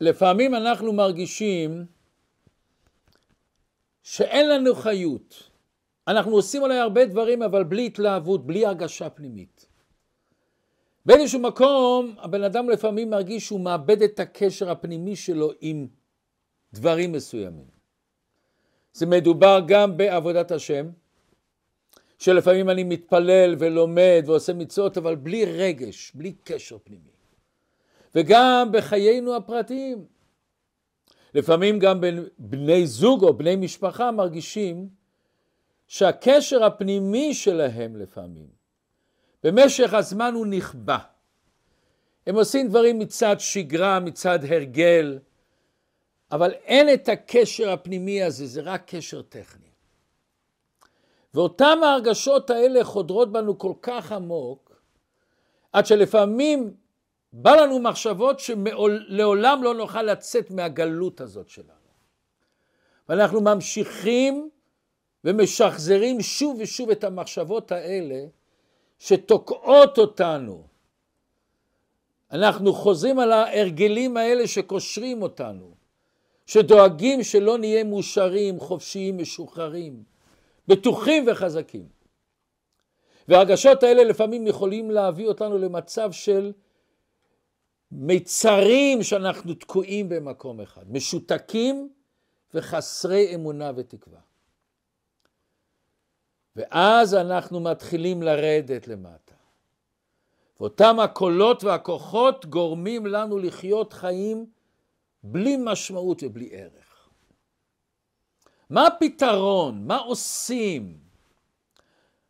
לפעמים אנחנו מרגישים שאין לנו חיות. אנחנו עושים אולי הרבה דברים, אבל בלי התלהבות, בלי הרגשה פנימית. באיזשהו מקום, הבן אדם לפעמים מרגיש שהוא מאבד את הקשר הפנימי שלו עם דברים מסוימים. זה מדובר גם בעבודת השם, שלפעמים אני מתפלל ולומד ועושה מצוות, אבל בלי רגש, בלי קשר פנימי. וגם בחיינו הפרטיים. לפעמים גם בין בני זוג או בני משפחה מרגישים שהקשר הפנימי שלהם לפעמים, במשך הזמן הוא נכבה. הם עושים דברים מצד שגרה, מצד הרגל, אבל אין את הקשר הפנימי הזה, זה רק קשר טכני. ואותן ההרגשות האלה חודרות בנו כל כך עמוק, עד שלפעמים בא לנו מחשבות שלעולם לא נוכל לצאת מהגלות הזאת שלנו. ואנחנו ממשיכים ומשחזרים שוב ושוב את המחשבות האלה שתוקעות אותנו. אנחנו חוזרים על ההרגלים האלה שקושרים אותנו, שדואגים שלא נהיה מאושרים, חופשיים, משוחררים, בטוחים וחזקים. והרגשות האלה לפעמים יכולים להביא אותנו למצב של מיצרים שאנחנו תקועים במקום אחד, משותקים וחסרי אמונה ותקווה. ואז אנחנו מתחילים לרדת למטה. ואותם הקולות והכוחות גורמים לנו לחיות חיים בלי משמעות ובלי ערך. מה הפתרון? מה עושים?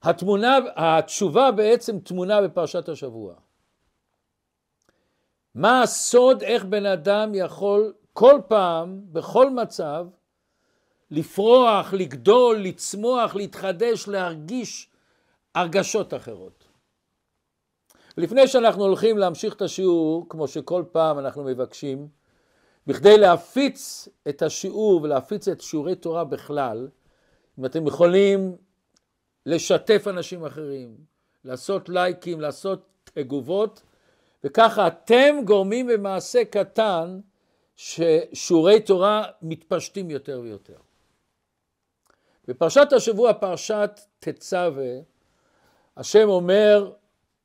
התמונה, התשובה בעצם תמונה בפרשת השבוע. מה הסוד איך בן אדם יכול כל פעם, בכל מצב, לפרוח, לגדול, לצמוח, להתחדש, להרגיש הרגשות אחרות. לפני שאנחנו הולכים להמשיך את השיעור, כמו שכל פעם אנחנו מבקשים, בכדי להפיץ את השיעור ולהפיץ את שיעורי תורה בכלל, אם אתם יכולים לשתף אנשים אחרים, לעשות לייקים, לעשות תגובות, וככה אתם גורמים במעשה קטן ששיעורי תורה מתפשטים יותר ויותר. בפרשת השבוע, פרשת תצווה, השם אומר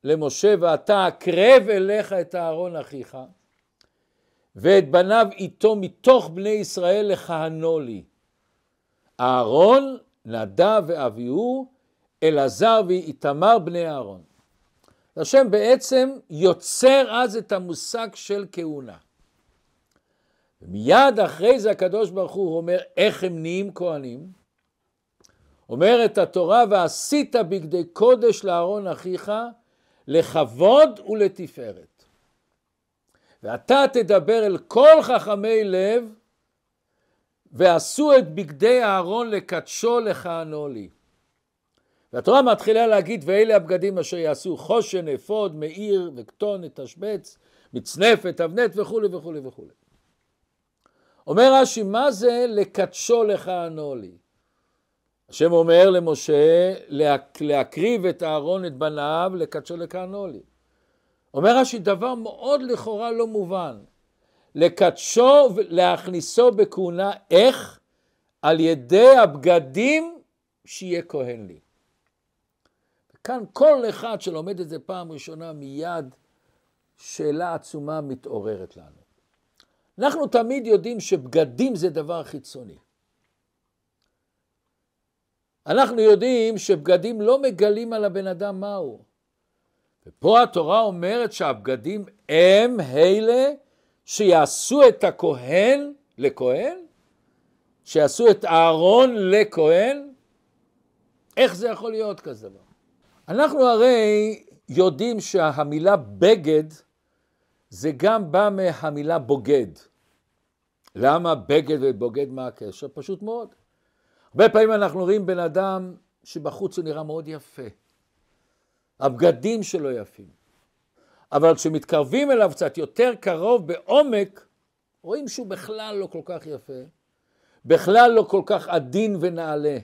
למשה, ואתה אקרב אליך את אהרון אחיך, ואת בניו איתו מתוך בני ישראל לכהנו לי. אהרון, נדב ואביהו, אלעזר ואיתמר בני אהרון. השם בעצם יוצר אז את המושג של כהונה. ומיד אחרי זה הקדוש ברוך הוא אומר איך הם נהיים כהנים. אומרת התורה ועשית בגדי קודש לאהרון אחיך לכבוד ולתפארת. ואתה תדבר אל כל חכמי לב ועשו את בגדי אהרון לקדשו לכהנו לי. והתורה מתחילה להגיד, ואלה הבגדים אשר יעשו חושן, אפוד, מאיר וכתון, תשבץ, מצנפת, אבנט וכולי וכולי וכולי. אומר רש"י, מה זה לקדשו לכהנו לי? השם אומר למשה להקריב את אהרון את בניו, לקדשו לכהנו לי. אומר רש"י, דבר מאוד לכאורה לא מובן. לקדשו ולהכניסו בכהונה, איך? על ידי הבגדים שיהיה כהן לי. כאן כל אחד שלומד את זה פעם ראשונה מיד שאלה עצומה מתעוררת לנו. אנחנו תמיד יודעים שבגדים זה דבר חיצוני. אנחנו יודעים שבגדים לא מגלים על הבן אדם מהו. ופה התורה אומרת שהבגדים הם אלה שיעשו את הכהן לכהן? שיעשו את אהרון לכהן? איך זה יכול להיות כזה דבר? אנחנו הרי יודעים שהמילה בגד זה גם בא מהמילה בוגד. למה בגד ובוגד מה הקשר? פשוט מאוד. הרבה פעמים אנחנו רואים בן אדם שבחוץ הוא נראה מאוד יפה. הבגדים שלו יפים. אבל כשמתקרבים אליו קצת יותר קרוב בעומק, רואים שהוא בכלל לא כל כך יפה, בכלל לא כל כך עדין ונעלה.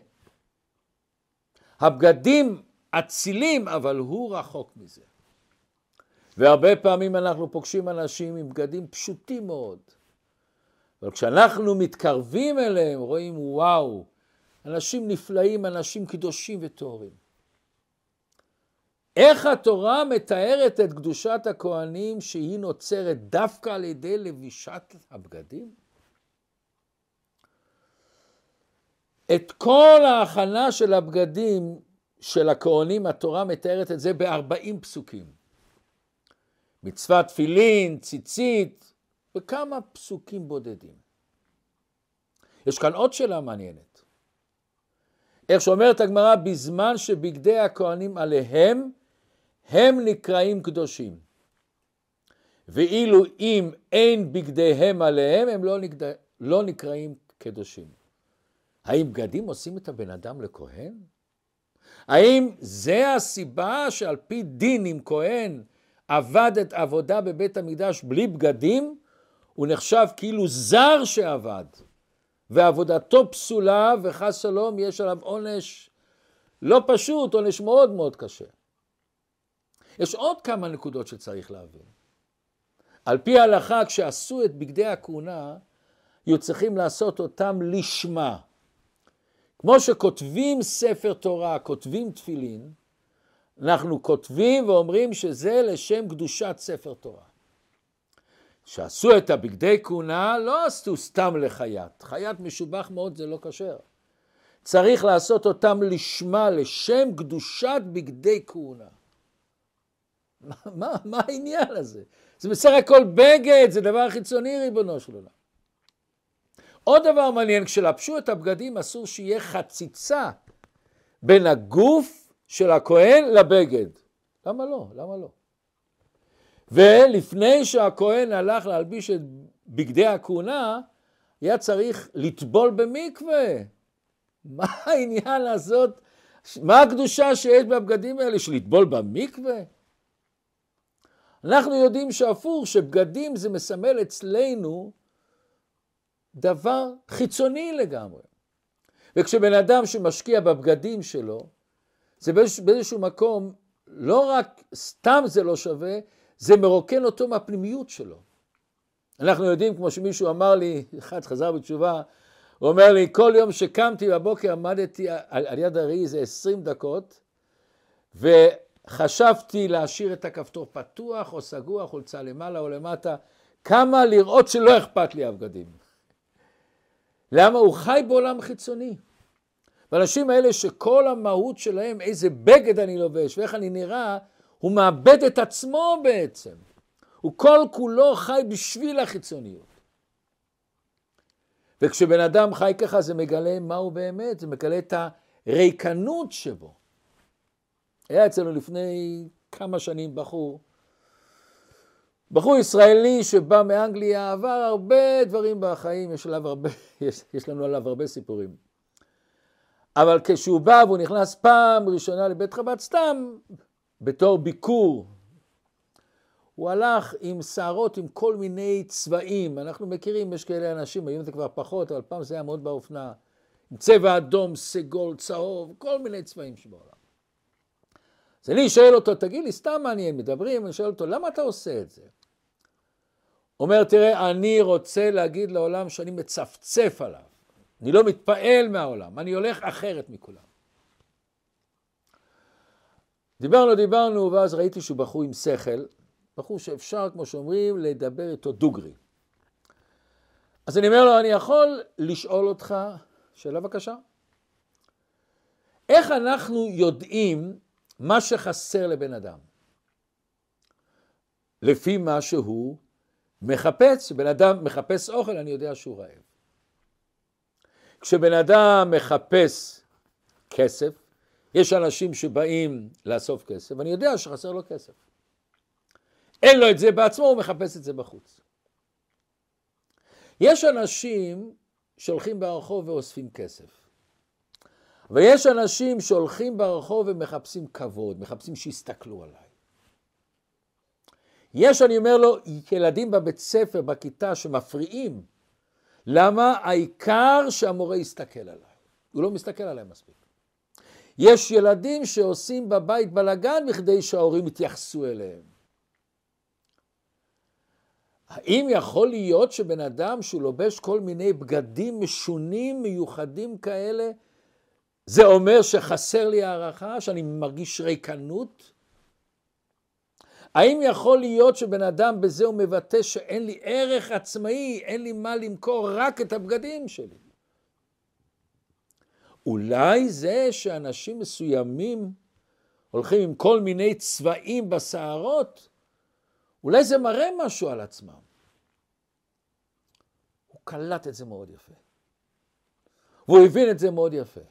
הבגדים אצילים, אבל הוא רחוק מזה. והרבה פעמים אנחנו פוגשים אנשים עם בגדים פשוטים מאוד, אבל כשאנחנו מתקרבים אליהם, רואים וואו, אנשים נפלאים, אנשים קדושים וטהורים. איך התורה מתארת את קדושת הכהנים שהיא נוצרת דווקא על ידי לבישת הבגדים? את כל ההכנה של הבגדים של הכהנים, התורה מתארת את זה בארבעים פסוקים. מצוות תפילין, ציצית, וכמה פסוקים בודדים. יש כאן עוד שאלה מעניינת. איך שאומרת הגמרא, בזמן שבגדי הכהנים עליהם, הם נקראים קדושים. ואילו אם אין בגדיהם עליהם, הם לא, נקד... לא נקראים קדושים. האם בגדים עושים את הבן אדם לכהן? האם זה הסיבה שעל פי דין אם כהן עבד את עבודה בבית המקדש בלי בגדים, הוא נחשב כאילו זר שעבד, ועבודתו פסולה וחס שלום יש עליו עונש לא פשוט, עונש מאוד מאוד קשה. יש עוד כמה נקודות שצריך להבין. על פי ההלכה, כשעשו את בגדי הכהונה, היו צריכים לעשות אותם לשמה. כמו שכותבים ספר תורה, כותבים תפילין, אנחנו כותבים ואומרים שזה לשם קדושת ספר תורה. כשעשו את הבגדי כהונה, לא עשו סתם לחייט. חייט משובח מאוד, זה לא כשר. צריך לעשות אותם לשמה, לשם קדושת בגדי כהונה. מה, מה, מה העניין הזה? זה בסך הכל בגד, זה דבר חיצוני ריבונו של עולם. עוד דבר מעניין, כשלבשו את הבגדים אסור שיהיה חציצה בין הגוף של הכהן לבגד. למה לא? למה לא? ולפני שהכהן הלך להלביש את בגדי הכהונה, היה צריך לטבול במקווה. מה העניין לעשות? מה הקדושה שיש בבגדים האלה? של לטבול במקווה? אנחנו יודעים שהפוך, שבגדים זה מסמל אצלנו דבר חיצוני לגמרי. וכשבן אדם שמשקיע בבגדים שלו, זה באיזשהו מקום, לא רק סתם זה לא שווה, זה מרוקן אותו מהפנימיות שלו. אנחנו יודעים, כמו שמישהו אמר לי, אחד חזר בתשובה, הוא אומר לי, כל יום שקמתי בבוקר עמדתי על, על יד הראי איזה עשרים דקות, וחשבתי להשאיר את הכפתור פתוח או סגור, חולצה למעלה או למטה, כמה לראות שלא אכפת לי הבגדים. למה? הוא חי בעולם חיצוני. והאנשים האלה שכל המהות שלהם, איזה בגד אני לובש ואיך אני נראה, הוא מאבד את עצמו בעצם. הוא כל כולו חי בשביל החיצוניות. וכשבן אדם חי ככה זה מגלה מה הוא באמת, זה מגלה את הריקנות שבו. היה אצלנו לפני כמה שנים בחור, בחור ישראלי שבא מאנגליה, עבר הרבה דברים בחיים, יש, עליו הרבה, יש, יש לנו עליו הרבה סיפורים. אבל כשהוא בא והוא נכנס פעם ראשונה לבית חב"ד, סתם בתור ביקור, הוא הלך עם שערות עם כל מיני צבעים, אנחנו מכירים, יש כאלה אנשים, היום זה כבר פחות, אבל פעם זה היה מאוד באופנה, עם צבע אדום, סגול, צהוב, כל מיני צבעים שבעולם. אז אני שואל אותו, תגיד לי, סתם מעניין, מדברים, אני שואל אותו, למה אתה עושה את זה? אומר, תראה, אני רוצה להגיד לעולם שאני מצפצף עליו. אני לא מתפעל מהעולם, אני הולך אחרת מכולם. דיברנו, דיברנו, ואז ראיתי שהוא בחור עם שכל, בחור שאפשר, כמו שאומרים, לדבר איתו דוגרי. אז אני אומר לו, אני יכול לשאול אותך, שאלה בבקשה? איך אנחנו יודעים מה שחסר לבן אדם? לפי מה שהוא מחפש, כשבן אדם מחפש אוכל, אני יודע שהוא רעב. כשבן אדם מחפש כסף, יש אנשים שבאים לאסוף כסף, ואני יודע שחסר לו כסף. אין לו את זה בעצמו, הוא מחפש את זה בחוץ. יש אנשים שהולכים ברחוב ואוספים כסף. ויש אנשים שהולכים ברחוב ומחפשים כבוד, מחפשים שיסתכלו עליי. יש, אני אומר לו, ילדים בבית ספר, בכיתה, שמפריעים. למה? העיקר שהמורה יסתכל עליי. הוא לא מסתכל עליי מספיק. יש ילדים שעושים בבית בלאגן בכדי שההורים יתייחסו אליהם. האם יכול להיות שבן אדם שהוא לובש כל מיני בגדים משונים, מיוחדים כאלה, זה אומר שחסר לי הערכה, שאני מרגיש ריקנות? האם יכול להיות שבן אדם בזה הוא מבטא שאין לי ערך עצמאי, אין לי מה למכור רק את הבגדים שלי? אולי זה שאנשים מסוימים הולכים עם כל מיני צבעים בשערות, אולי זה מראה משהו על עצמם. הוא קלט את זה מאוד יפה. והוא הבין את זה מאוד יפה.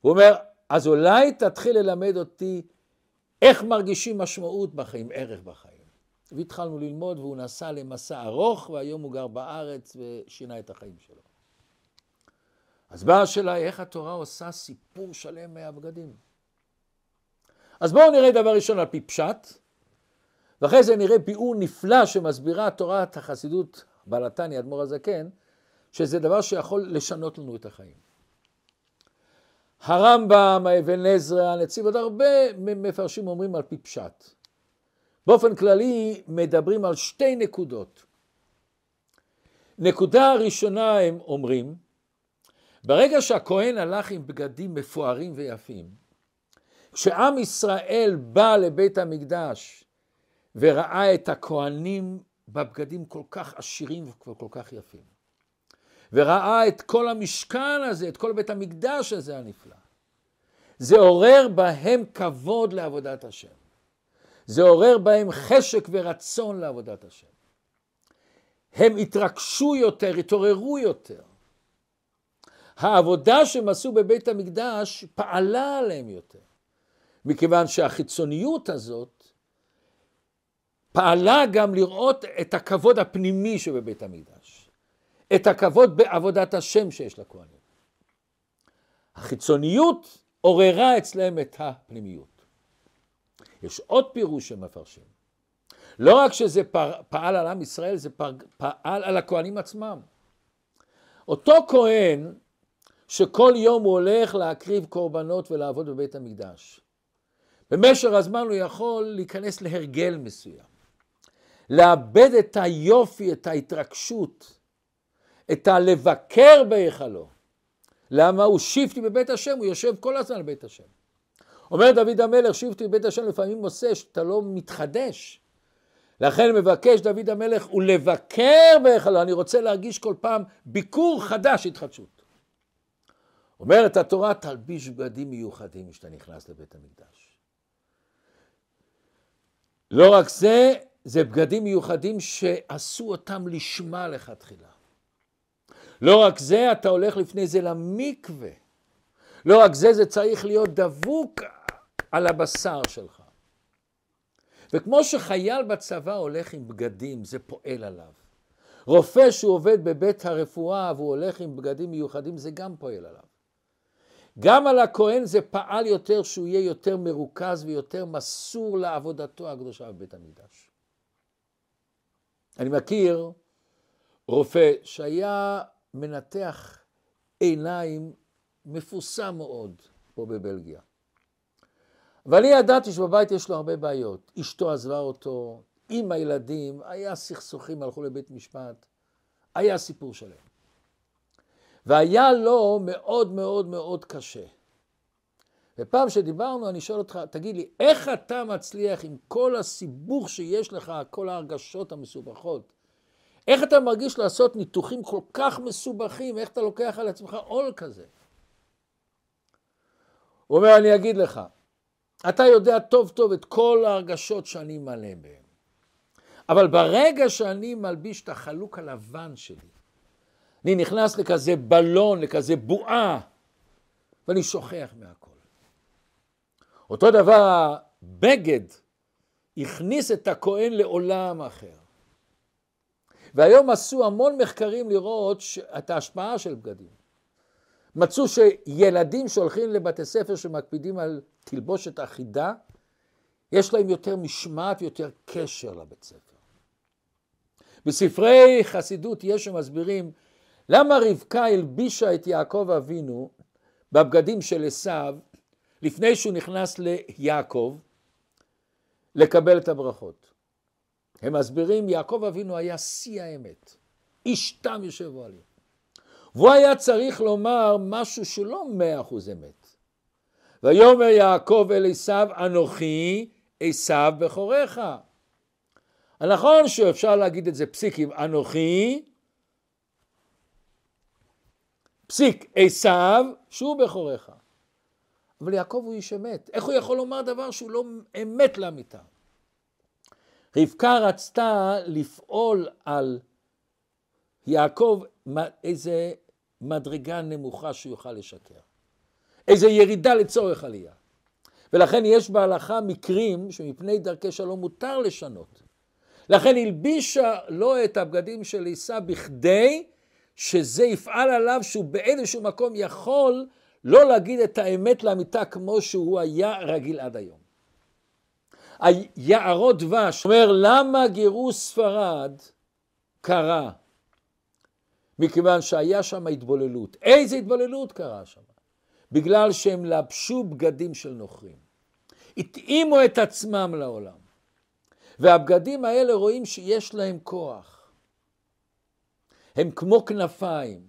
הוא אומר, אז אולי תתחיל ללמד אותי איך מרגישים משמעות בחיים, ערך בחיים. והתחלנו ללמוד והוא נסע למסע ארוך והיום הוא גר בארץ ושינה את החיים שלו. אז באה השאלה איך התורה עושה סיפור שלם מהבגדים. אז בואו נראה דבר ראשון על פי פשט, ואחרי זה נראה ביאור נפלא שמסבירה תורת החסידות בעלתני, אדמו"ר הזקן, שזה דבר שיכול לשנות לנו את החיים. הרמב"ם, האבן עזרא, הנציב, עוד הרבה מפרשים אומרים על פי פשט. באופן כללי מדברים על שתי נקודות. נקודה ראשונה הם אומרים, ברגע שהכהן הלך עם בגדים מפוארים ויפים, כשעם ישראל בא לבית המקדש וראה את הכהנים בבגדים כל כך עשירים וכל כך יפים, וראה את כל המשכן הזה, את כל בית המקדש הזה הנפלא, זה עורר בהם כבוד לעבודת השם. זה עורר בהם חשק ורצון לעבודת השם. הם התרגשו יותר, התעוררו יותר. העבודה שהם עשו בבית המקדש פעלה עליהם יותר, מכיוון שהחיצוניות הזאת פעלה גם לראות את הכבוד הפנימי שבבית המקדש, את הכבוד בעבודת השם שיש לכהנים. החיצוניות עוררה אצלם את הפנימיות. יש עוד פירוש שמפרשים. לא רק שזה פעל על עם ישראל, זה פעל על הכהנים עצמם. אותו כהן שכל יום הוא הולך להקריב קורבנות ולעבוד בבית המקדש. במשך הזמן הוא יכול להיכנס להרגל מסוים, לאבד את היופי, את ההתרגשות, את הלבקר בהיכלו. למה הוא שיפטי בבית השם, הוא יושב כל הזמן בבית השם. אומר דוד המלך, שיפטי בבית השם לפעמים עושה שאתה לא מתחדש. לכן מבקש דוד המלך, הוא לבקר בהיכלו, אני רוצה להרגיש כל פעם ביקור חדש, התחדשות. אומרת התורה, תלביש בגדים מיוחדים כשאתה נכנס לבית המקדש. לא רק זה, זה בגדים מיוחדים שעשו אותם לשמה לכתחילה. לא רק זה, אתה הולך לפני זה למקווה. לא רק זה, זה צריך להיות דבוק על הבשר שלך. וכמו שחייל בצבא הולך עם בגדים, זה פועל עליו. רופא שהוא עובד בבית הרפואה והוא הולך עם בגדים מיוחדים, זה גם פועל עליו. גם על הכהן זה פעל יותר שהוא יהיה יותר מרוכז ויותר מסור לעבודתו הקדושה בבית המקדש. אני מכיר רופא שהיה מנתח עיניים מפורסם מאוד פה בבלגיה. ואני ידעתי שבבית יש לו הרבה בעיות. אשתו עזבה אותו, עם הילדים, היה סכסוכים, הלכו לבית משפט, היה סיפור שלם. והיה לו מאוד מאוד מאוד קשה. ופעם שדיברנו, אני שואל אותך, תגיד לי, איך אתה מצליח עם כל הסיבוך שיש לך, כל ההרגשות המסובכות, איך אתה מרגיש לעשות ניתוחים כל כך מסובכים, איך אתה לוקח על עצמך עול כזה? הוא אומר, אני אגיד לך, אתה יודע טוב טוב את כל ההרגשות שאני מלא בהן. אבל ברגע שאני מלביש את החלוק הלבן שלי, אני נכנס לכזה בלון, לכזה בועה, ואני שוכח מהכל. אותו דבר, בגד הכניס את הכהן לעולם אחר. והיום עשו המון מחקרים לראות את ההשפעה של בגדים. מצאו שילדים שהולכים לבתי ספר שמקפידים על תלבושת אחידה, יש להם יותר משמעת ויותר קשר לבית ספר. בספרי חסידות יש שמסבירים למה רבקה הלבישה את יעקב אבינו בבגדים של עשיו לפני שהוא נכנס ליעקב לקבל את הברכות. הם מסבירים, יעקב אבינו היה שיא האמת. איש תם יושבו עליהם. והוא היה צריך לומר משהו שלא מאה אחוז אמת. ויאמר יעקב אל עשיו, אנוכי עשיו בכוריך. הנכון שאפשר להגיד את זה פסיקים, אנוכי, פסיק עשיו, שהוא בכוריך. אבל יעקב הוא איש אמת. איך הוא יכול לומר דבר שהוא לא אמת לאמיתה? רבקה רצתה לפעול על יעקב איזה מדרגה נמוכה שהוא יוכל לשקר. איזה ירידה לצורך עלייה. ולכן יש בהלכה מקרים שמפני דרכי שלום מותר לשנות. לכן הלבישה לו את הבגדים של עיסא בכדי שזה יפעל עליו שהוא באיזשהו מקום יכול לא להגיד את האמת לאמיתה כמו שהוא היה רגיל עד היום. היערות דבש אומר למה גירוש ספרד קרה? מכיוון שהיה שם התבוללות. איזה התבוללות קרה שם? בגלל שהם לבשו בגדים של נוכרים. התאימו את עצמם לעולם. והבגדים האלה רואים שיש להם כוח. הם כמו כנפיים.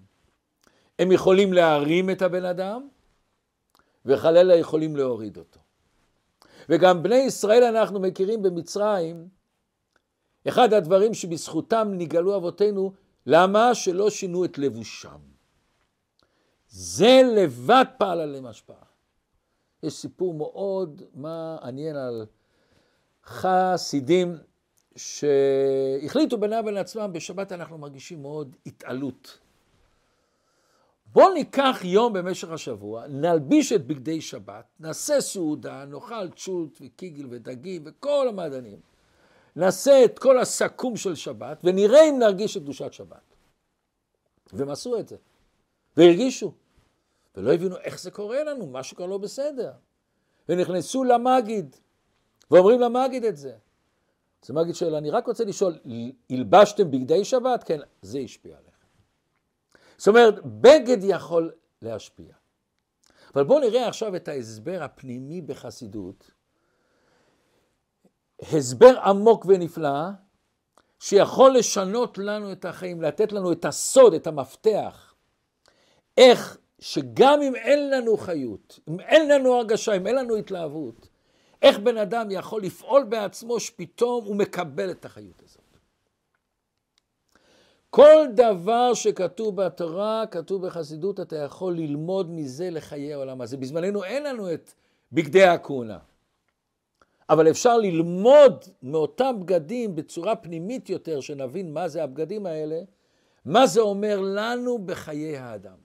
הם יכולים להרים את הבן אדם, וחלילה יכולים להוריד אותו. וגם בני ישראל אנחנו מכירים במצרים, אחד הדברים שבזכותם נגאלו אבותינו, למה שלא שינו את לבושם. זה לבד פעל עליהם השפעה. יש סיפור מאוד מעניין על חסידים שהחליטו בינם ובין עצמם, בשבת אנחנו מרגישים מאוד התעלות. בואו ניקח יום במשך השבוע, נלביש את בגדי שבת, נעשה סעודה, נאכל צ'ולט וקיגל ודגים וכל המעדנים. נעשה את כל הסכו"ם של שבת ונראה אם נרגיש את קדושת שבת. והם עשו את זה, והרגישו, ולא הבינו איך זה קורה לנו, משהו כבר לא בסדר. ונכנסו למגיד, ואומרים למגיד את זה. אז המגיד שואל, אני רק רוצה לשאול, הלבשתם בגדי שבת? כן, זה השפיע עליכם. זאת אומרת, בגד יכול להשפיע. אבל בואו נראה עכשיו את ההסבר הפנימי בחסידות, הסבר עמוק ונפלא, שיכול לשנות לנו את החיים, לתת לנו את הסוד, את המפתח, איך שגם אם אין לנו חיות, אם אין לנו הרגשה, אם אין לנו התלהבות, איך בן אדם יכול לפעול בעצמו שפתאום הוא מקבל את החיות הזאת. כל דבר שכתוב בתורה, כתוב בחסידות, אתה יכול ללמוד מזה לחיי העולם הזה. בזמננו אין לנו את בגדי הכהונה. אבל אפשר ללמוד מאותם בגדים בצורה פנימית יותר, שנבין מה זה הבגדים האלה, מה זה אומר לנו בחיי האדם.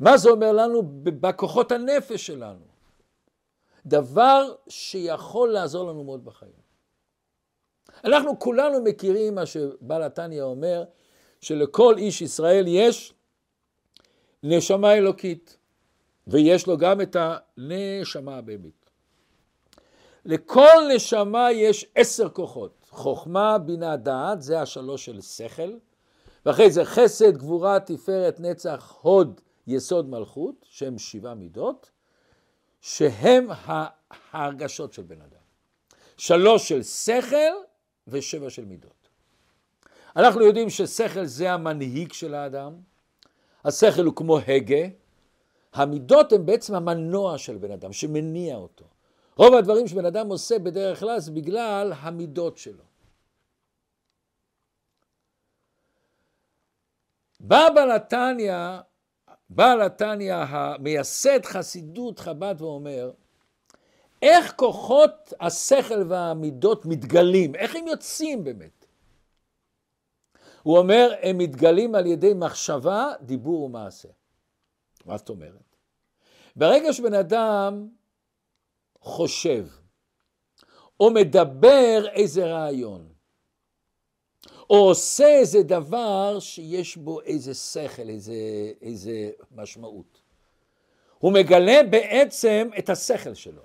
מה זה אומר לנו בכוחות הנפש שלנו. דבר שיכול לעזור לנו מאוד בחיים. אנחנו כולנו מכירים מה שבעל התניא אומר, שלכל איש ישראל יש נשמה אלוקית, ויש לו גם את הנשמה הבהמית. לכל נשמה יש עשר כוחות, חוכמה, בינה, דעת, זה השלוש של שכל, ואחרי זה חסד, גבורה, תפארת, נצח, הוד, יסוד מלכות, שהם שבעה מידות, שהם ההרגשות של בן אדם. שלוש של שכל ושבע של מידות. אנחנו יודעים ששכל זה המנהיג של האדם, השכל הוא כמו הגה, המידות הן בעצם המנוע של בן אדם, שמניע אותו. רוב הדברים שבן אדם עושה בדרך כלל זה בגלל המידות שלו. בא בעל התניא, בעל התניא המייסד חסידות חב"ד ואומר, איך כוחות השכל והמידות מתגלים, איך הם יוצאים באמת? הוא אומר, הם מתגלים על ידי מחשבה, דיבור ומעשה. מה זאת אומרת? ברגע שבן אדם חושב, או מדבר איזה רעיון, או עושה איזה דבר שיש בו איזה שכל, איזה, איזה משמעות. הוא מגלה בעצם את השכל שלו.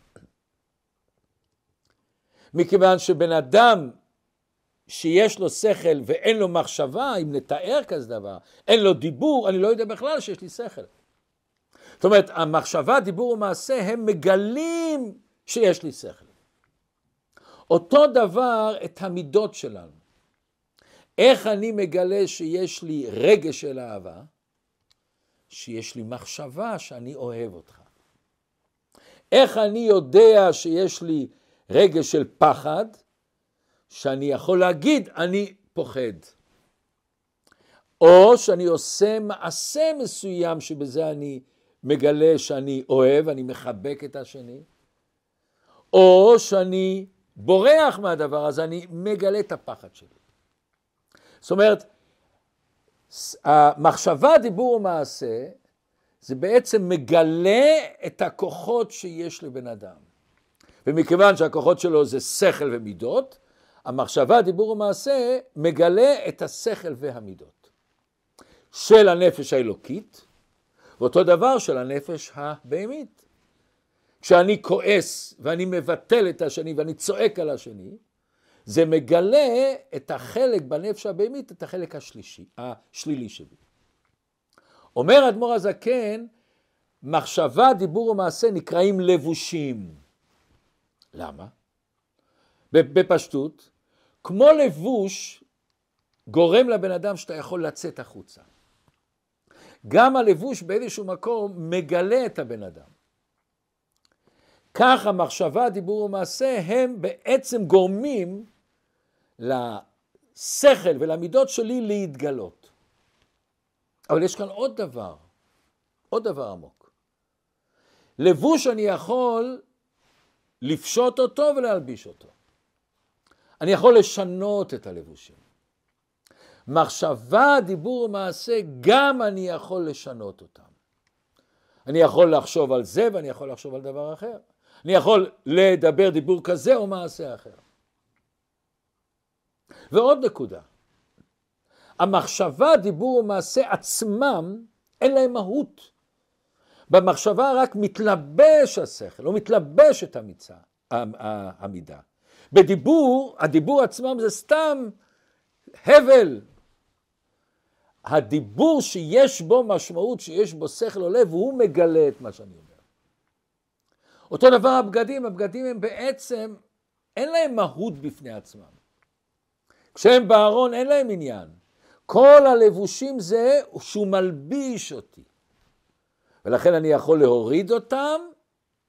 מכיוון שבן אדם שיש לו שכל ואין לו מחשבה, אם נתאר כזה דבר, אין לו דיבור, אני לא יודע בכלל שיש לי שכל. זאת אומרת, המחשבה, דיבור ומעשה, הם מגלים שיש לי שכל. אותו דבר את המידות שלנו. איך אני מגלה שיש לי רגש של אהבה? שיש לי מחשבה שאני אוהב אותך. איך אני יודע שיש לי רגש של פחד? שאני יכול להגיד, אני פוחד. או שאני עושה מעשה מסוים שבזה אני מגלה שאני אוהב, אני מחבק את השני, או שאני בורח מהדבר הזה, אני מגלה את הפחד שלי. זאת אומרת, המחשבה, דיבור ומעשה, זה בעצם מגלה את הכוחות שיש לבן אדם. ומכיוון שהכוחות שלו זה שכל ומידות, המחשבה, דיבור ומעשה מגלה את השכל והמידות של הנפש האלוקית, ואותו דבר של הנפש הבהמית. כשאני כועס ואני מבטל את השני ואני צועק על השני, זה מגלה את החלק בנפש הבהמית, את החלק השלישי, השלילי שלי. אומר אדמו"ר הזקן, מחשבה, דיבור ומעשה נקראים לבושים. למה? בפשטות, כמו לבוש גורם לבן אדם שאתה יכול לצאת החוצה. גם הלבוש באיזשהו מקום מגלה את הבן אדם. כך המחשבה, דיבור ומעשה הם בעצם גורמים לשכל ולמידות שלי להתגלות. אבל יש כאן עוד דבר, עוד דבר עמוק. לבוש אני יכול לפשוט אותו ולהלביש אותו. אני יכול לשנות את הלבושים. מחשבה, דיבור ומעשה, גם אני יכול לשנות אותם. אני יכול לחשוב על זה ואני יכול לחשוב על דבר אחר. אני יכול לדבר דיבור כזה או מעשה אחר. ועוד נקודה, המחשבה, דיבור ומעשה עצמם, אין להם מהות. במחשבה רק מתלבש השכל, או מתלבש את המיצה, המידה. בדיבור, הדיבור עצמם זה סתם הבל. הדיבור שיש בו משמעות, שיש בו שכל או לב, הוא מגלה את מה שאני אומר. אותו דבר הבגדים, הבגדים הם בעצם, אין להם מהות בפני עצמם. כשהם בארון אין להם עניין. כל הלבושים זה שהוא מלביש אותי. ולכן אני יכול להוריד אותם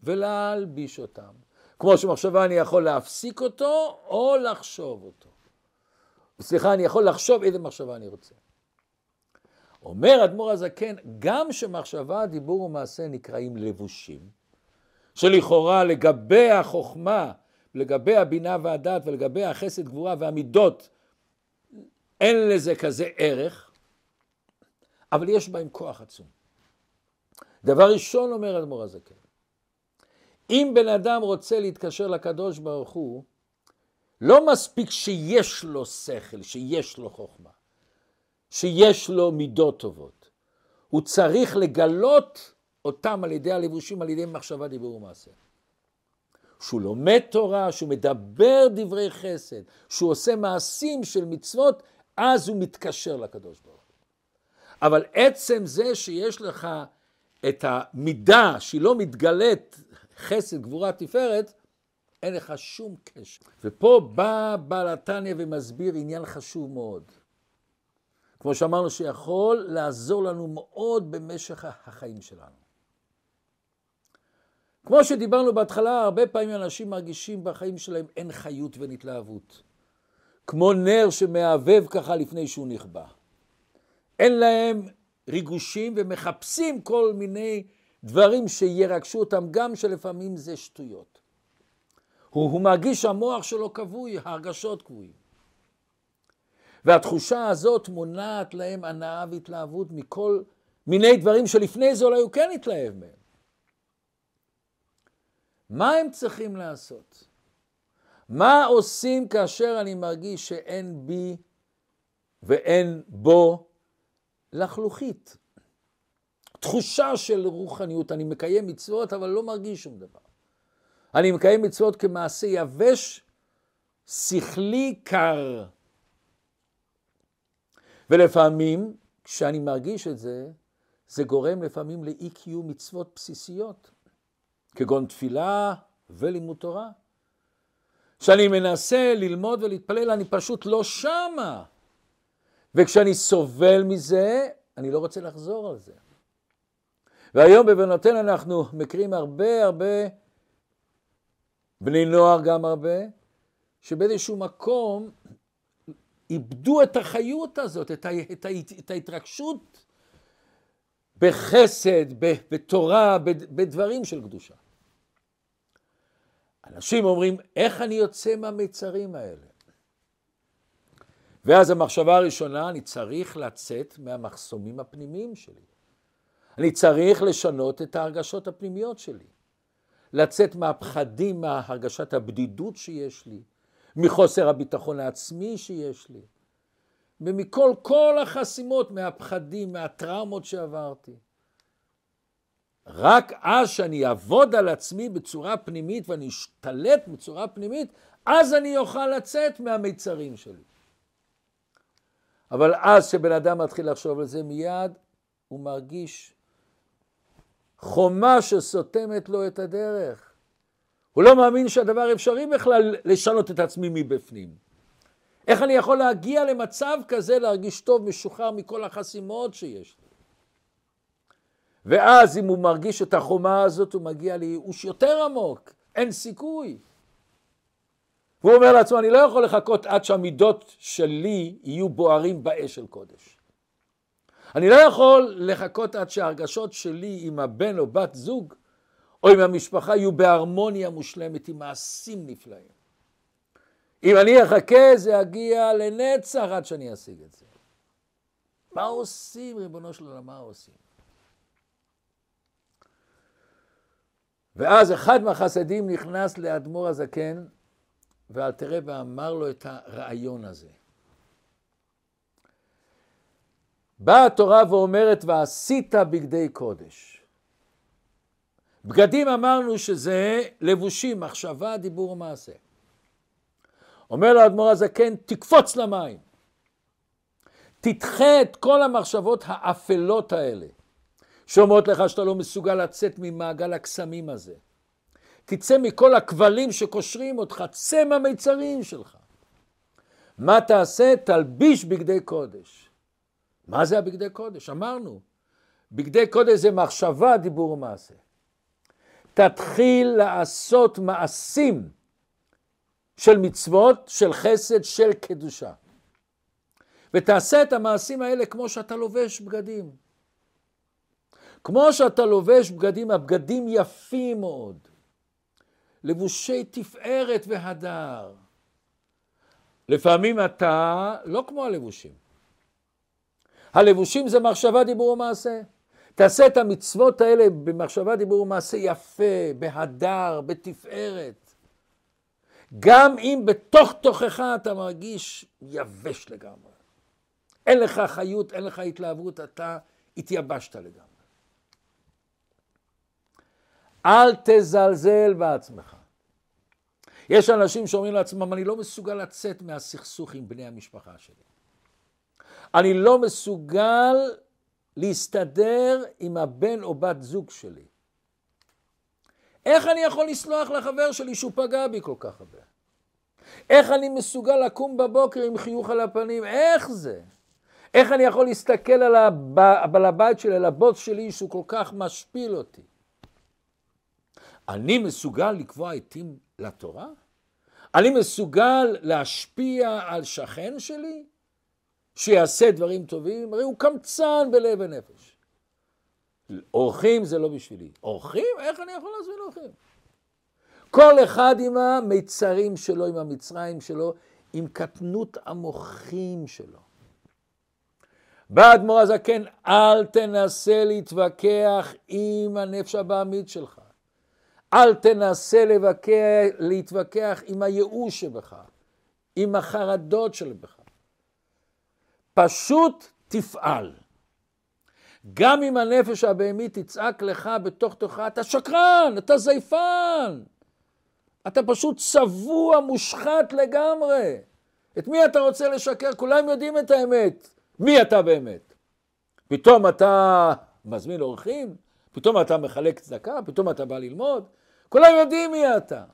ולהלביש אותם. כמו שמחשבה אני יכול להפסיק אותו או לחשוב אותו. סליחה, אני יכול לחשוב איזה מחשבה אני רוצה. אומר אדמו"ר הזקן, גם שמחשבה, דיבור ומעשה נקראים לבושים, שלכאורה לגבי החוכמה, לגבי הבינה והדת ולגבי החסד, גבורה והמידות, אין לזה כזה ערך, אבל יש בהם כוח עצום. דבר ראשון אומר אדמו"ר הזקן, אם בן אדם רוצה להתקשר לקדוש ברוך הוא, לא מספיק שיש לו שכל, שיש לו חוכמה, שיש לו מידות טובות. הוא צריך לגלות אותם על ידי הלבושים, על ידי מחשבה, דיבור ומעשה. שהוא לומד תורה, שהוא מדבר דברי חסד, שהוא עושה מעשים של מצוות, אז הוא מתקשר לקדוש ברוך הוא. אבל עצם זה שיש לך את המידה שהיא לא מתגלית חסד, גבורה, תפארת, אין לך שום קשר. ופה בא בעל התניא ומסביר עניין חשוב מאוד. כמו שאמרנו, שיכול לעזור לנו מאוד במשך החיים שלנו. כמו שדיברנו בהתחלה, הרבה פעמים אנשים מרגישים בחיים שלהם אין חיות ואין התלהבות. כמו נר שמהבהב ככה לפני שהוא נכבה. אין להם ריגושים ומחפשים כל מיני דברים שירגשו אותם, גם שלפעמים זה שטויות. הוא, הוא מרגיש שהמוח שלו כבוי, הרגשות כבויים. והתחושה הזאת מונעת להם הנאה והתלהבות מכל מיני דברים שלפני זה אולי הוא כן התלהב מהם. מה הם צריכים לעשות? מה עושים כאשר אני מרגיש שאין בי ואין בו לחלוכית? תחושה של רוחניות, אני מקיים מצוות אבל לא מרגיש שום דבר. אני מקיים מצוות כמעשה יבש, שכלי קר. ולפעמים, כשאני מרגיש את זה, זה גורם לפעמים לאי קיום מצוות בסיסיות, כגון תפילה ולימוד תורה. כשאני מנסה ללמוד ולהתפלל, אני פשוט לא שמה. וכשאני סובל מזה, אני לא רוצה לחזור על זה. והיום בבנותינו אנחנו מכירים הרבה הרבה, בני נוער גם הרבה, שבאיזשהו מקום איבדו את החיות הזאת, את, ה, את, ה, את ההתרגשות בחסד, בתורה, בדברים של קדושה. אנשים אומרים, איך אני יוצא מהמיצרים האלה? ואז המחשבה הראשונה, אני צריך לצאת מהמחסומים הפנימיים שלי. אני צריך לשנות את ההרגשות הפנימיות שלי. לצאת מהפחדים, מהרגשת הבדידות שיש לי, מחוסר הביטחון העצמי שיש לי, ומכל כל החסימות, מהפחדים, מהטראומות שעברתי. רק אז שאני אעבוד על עצמי בצורה פנימית ואני אשתלט בצורה פנימית, אז אני אוכל לצאת מהמיצרים שלי. אבל אז כשבן אדם מתחיל לחשוב על זה, מיד הוא מרגיש חומה שסותמת לו את הדרך. הוא לא מאמין שהדבר אפשרי בכלל לשנות את עצמי מבפנים. איך אני יכול להגיע למצב כזה, להרגיש טוב, משוחרר מכל החסימות שיש לי? ואז אם הוא מרגיש את החומה הזאת, הוא מגיע לייאוש יותר עמוק, אין סיכוי. והוא אומר לעצמו, אני לא יכול לחכות עד שהמידות שלי יהיו בוערים באש של קודש. אני לא יכול לחכות עד שההרגשות שלי עם הבן או בת זוג או עם המשפחה יהיו בהרמוניה מושלמת, עם מעשים נפלאים. אם אני אחכה זה יגיע לנצח עד שאני אשיג את זה. מה עושים, ריבונו של עולם, מה עושים? ואז אחד מהחסדים נכנס לאדמו"ר הזקן, ואל תראה ואמר לו את הרעיון הזה. באה התורה ואומרת, ועשית בגדי קודש. בגדים אמרנו שזה לבושים, מחשבה, דיבור ומעשה. אומר לו האדמו"ר הזקן, תקפוץ למים. תדחה את כל המחשבות האפלות האלה, שאומרות לך שאתה לא מסוגל לצאת ממעגל הקסמים הזה. תצא מכל הכבלים שקושרים אותך, צא מהמיצרים שלך. מה תעשה? תלביש בגדי קודש. מה זה הבגדי קודש? אמרנו, בגדי קודש זה מחשבה, דיבור ומעשה. תתחיל לעשות מעשים של מצוות, של חסד, של קדושה. ותעשה את המעשים האלה כמו שאתה לובש בגדים. כמו שאתה לובש בגדים, הבגדים יפים מאוד. לבושי תפארת והדר. לפעמים אתה לא כמו הלבושים. הלבושים זה מחשבה, דיבור ומעשה. תעשה את המצוות האלה במחשבה, דיבור ומעשה יפה, בהדר, בתפארת. גם אם בתוך תוכך אתה מרגיש יבש לגמרי. אין לך חיות, אין לך התלהבות, אתה התייבשת לגמרי. אל תזלזל בעצמך. יש אנשים שאומרים לעצמם, אני לא מסוגל לצאת מהסכסוך עם בני המשפחה שלי. אני לא מסוגל להסתדר עם הבן או בת זוג שלי. איך אני יכול לסלוח לחבר שלי שהוא פגע בי כל כך הרבה? איך אני מסוגל לקום בבוקר עם חיוך על הפנים? איך זה? איך אני יכול להסתכל על הבעל הבית שלי, על הבוס שלי, שהוא כל כך משפיל אותי? אני מסוגל לקבוע עתים לתורה? אני מסוגל להשפיע על שכן שלי? שיעשה דברים טובים? הרי הוא קמצן בלב ונפש. אורחים זה לא בשבילי. אורחים? איך אני יכול להזמין אורחים? כל אחד עם המיצרים שלו, עם המצרים שלו, עם קטנות המוחים שלו. בא אדמו"ר הזקן, אל תנסה להתווכח עם הנפש הבעמית שלך. אל תנסה לבקר, להתווכח עם הייאוש שבך, עם החרדות שבך. פשוט תפעל. גם אם הנפש הבהמית תצעק לך בתוך תוכה, אתה שקרן, אתה זייפן, אתה פשוט צבוע, מושחת לגמרי. את מי אתה רוצה לשקר? כולם יודעים את האמת. מי אתה באמת? פתאום אתה מזמין אורחים? פתאום אתה מחלק צדקה? פתאום אתה בא ללמוד? כולם יודעים מי אתה.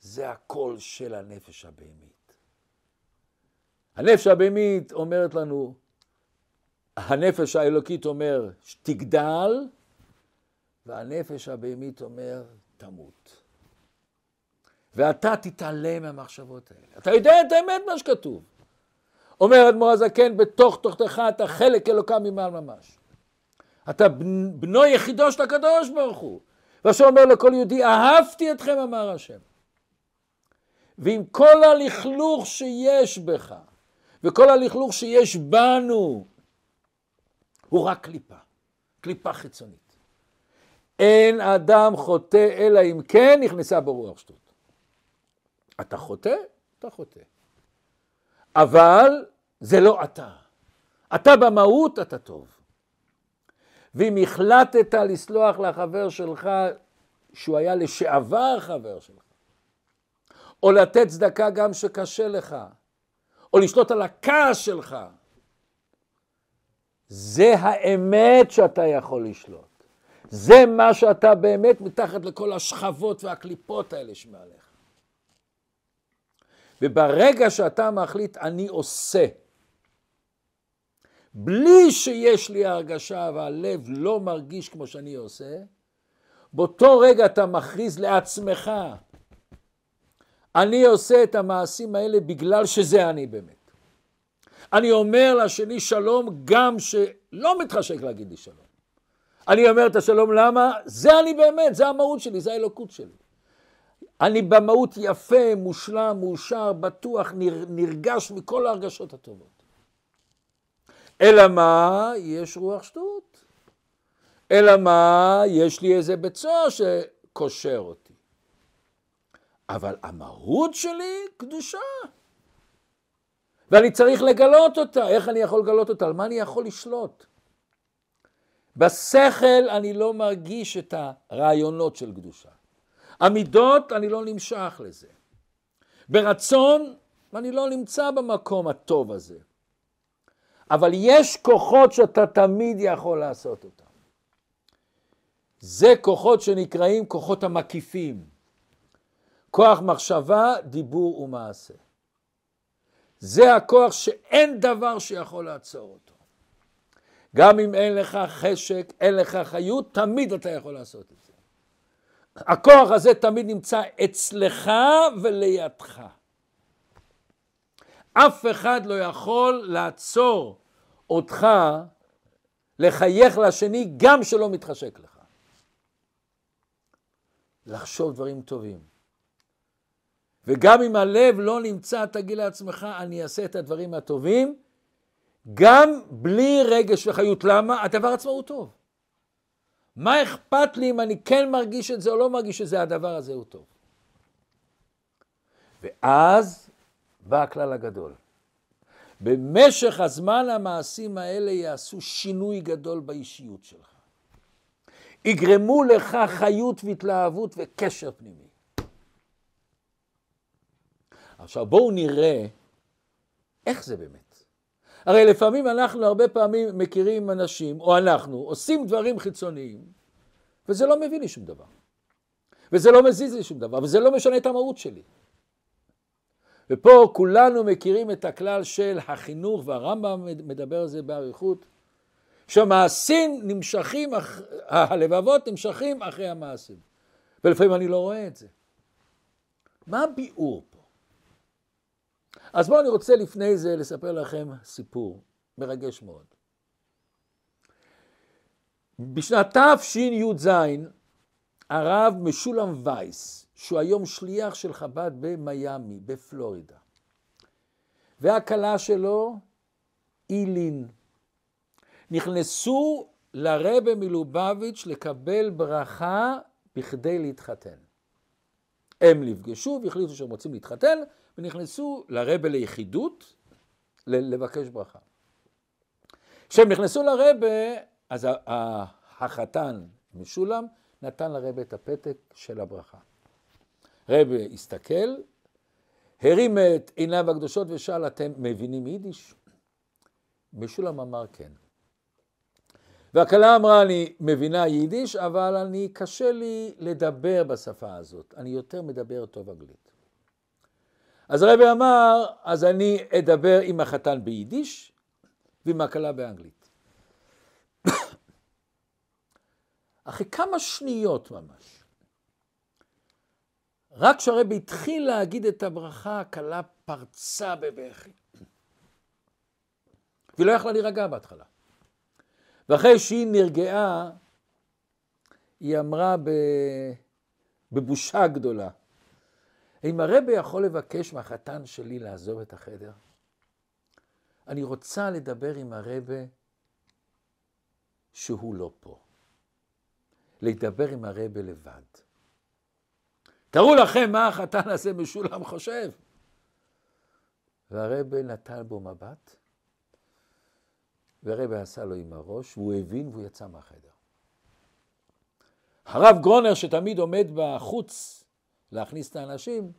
זה הקול של הנפש הבהמית. הנפש הבהמית אומרת לנו, הנפש האלוקית אומר, תגדל, והנפש הבהמית אומר, תמות. ואתה תתעלם מהמחשבות האלה. אתה יודע את האמת, מה שכתוב. אומר אדמו"ר הזקן, בתוך תוכתך אתה חלק אלוקה ממעל ממש. אתה בנו יחידו של הקדוש ברוך הוא. ועכשיו אומר לכל יהודי, אהבתי אתכם, אמר השם. ועם כל הלכלוך שיש בך, וכל הלכלוך שיש בנו, הוא רק קליפה, קליפה חיצונית. אין אדם חוטא אלא אם כן נכנסה ברוח שטות. אתה חוטא? אתה חוטא. אבל זה לא אתה. אתה במהות אתה טוב. ואם החלטת לסלוח לחבר שלך, שהוא היה לשעבר חבר שלך, או לתת צדקה גם שקשה לך, או לשלוט על הכעס שלך, זה האמת שאתה יכול לשלוט. זה מה שאתה באמת מתחת לכל השכבות והקליפות האלה שמעליך. וברגע שאתה מחליט, אני עושה, בלי שיש לי הרגשה והלב לא מרגיש כמו שאני עושה, באותו רגע אתה מכריז לעצמך, אני עושה את המעשים האלה בגלל שזה אני באמת. אני אומר לשני שלום גם שלא מתחשק להגיד לי שלום. אני אומר את השלום למה? זה אני באמת, זה המהות שלי, זה האלוקות שלי. אני במהות יפה, מושלם, מאושר, בטוח, נרגש מכל ההרגשות הטובות. אלא מה? יש רוח שטות. אלא מה? יש לי איזה בית סוהר שקושר אותי. אבל המהות שלי קדושה. ואני צריך לגלות אותה. איך אני יכול לגלות אותה? על מה אני יכול לשלוט? בשכל אני לא מרגיש את הרעיונות של קדושה. המידות, אני לא נמשך לזה. ברצון, אני לא נמצא במקום הטוב הזה. אבל יש כוחות שאתה תמיד יכול לעשות אותם. זה כוחות שנקראים כוחות המקיפים. כוח מחשבה, דיבור ומעשה. זה הכוח שאין דבר שיכול לעצור אותו. גם אם אין לך חשק, אין לך חיות, תמיד אתה יכול לעשות את זה. הכוח הזה תמיד נמצא אצלך ולידך. אף אחד לא יכול לעצור אותך לחייך לשני גם שלא מתחשק לך. לחשוב דברים טובים. וגם אם הלב לא נמצא, תגיד לעצמך, אני אעשה את הדברים הטובים, גם בלי רגש וחיות. למה? הדבר עצמו הוא טוב. מה אכפת לי אם אני כן מרגיש את זה או לא מרגיש את זה, הדבר הזה הוא טוב. ואז בא הכלל הגדול. במשך הזמן המעשים האלה יעשו שינוי גדול באישיות שלך. יגרמו לך חיות והתלהבות וקשר פנימי. עכשיו בואו נראה איך זה באמת. הרי לפעמים אנחנו הרבה פעמים מכירים אנשים, או אנחנו, עושים דברים חיצוניים, וזה לא מביא לי שום דבר. וזה לא מזיז לי שום דבר, וזה לא משנה את המהות שלי. ופה כולנו מכירים את הכלל של החינוך, והרמב"ם מדבר על זה באריכות, שהמעשים נמשכים, הלבבות נמשכים אחרי המעשים. ולפעמים אני לא רואה את זה. מה הביאור פה? אז בואו אני רוצה לפני זה לספר לכם סיפור מרגש מאוד. בשנת תשי"ז הרב משולם וייס, שהוא היום שליח של חב"ד במיאמי, בפלורידה, והכלה שלו, אילין, נכנסו לרבה מלובביץ' לקבל ברכה בכדי להתחתן. הם נפגשו והחליטו שהם רוצים להתחתן, ונכנסו לרבה ליחידות לבקש ברכה. כשהם נכנסו לרבה, אז החתן משולם נתן לרבה את הפתק של הברכה. רבה הסתכל, הרים את עיניו הקדושות ושאל, אתם מבינים יידיש? משולם אמר כן. והכלה אמרה, אני מבינה יידיש, אבל אני, קשה לי לדבר בשפה הזאת. אני יותר מדבר טוב אנגלית. אז הרבי אמר, אז אני אדבר עם החתן ביידיש ועם הכלה באנגלית. אחרי כמה שניות ממש, רק כשהרבי התחיל להגיד את הברכה, הכלה פרצה בבכי. והיא לא יכלה להירגע בהתחלה. ואחרי שהיא נרגעה, היא אמרה בבושה גדולה, אם הרבי יכול לבקש מהחתן שלי לעזוב את החדר? אני רוצה לדבר עם הרבי שהוא לא פה. לדבר עם הרבי לבד. תראו לכם מה החתן הזה משולם חושב. והרבי נטל בו מבט, והרבי עשה לו עם הראש, והוא הבין והוא יצא מהחדר. הרב גרונר, שתמיד עומד בחוץ להכניס את האנשים,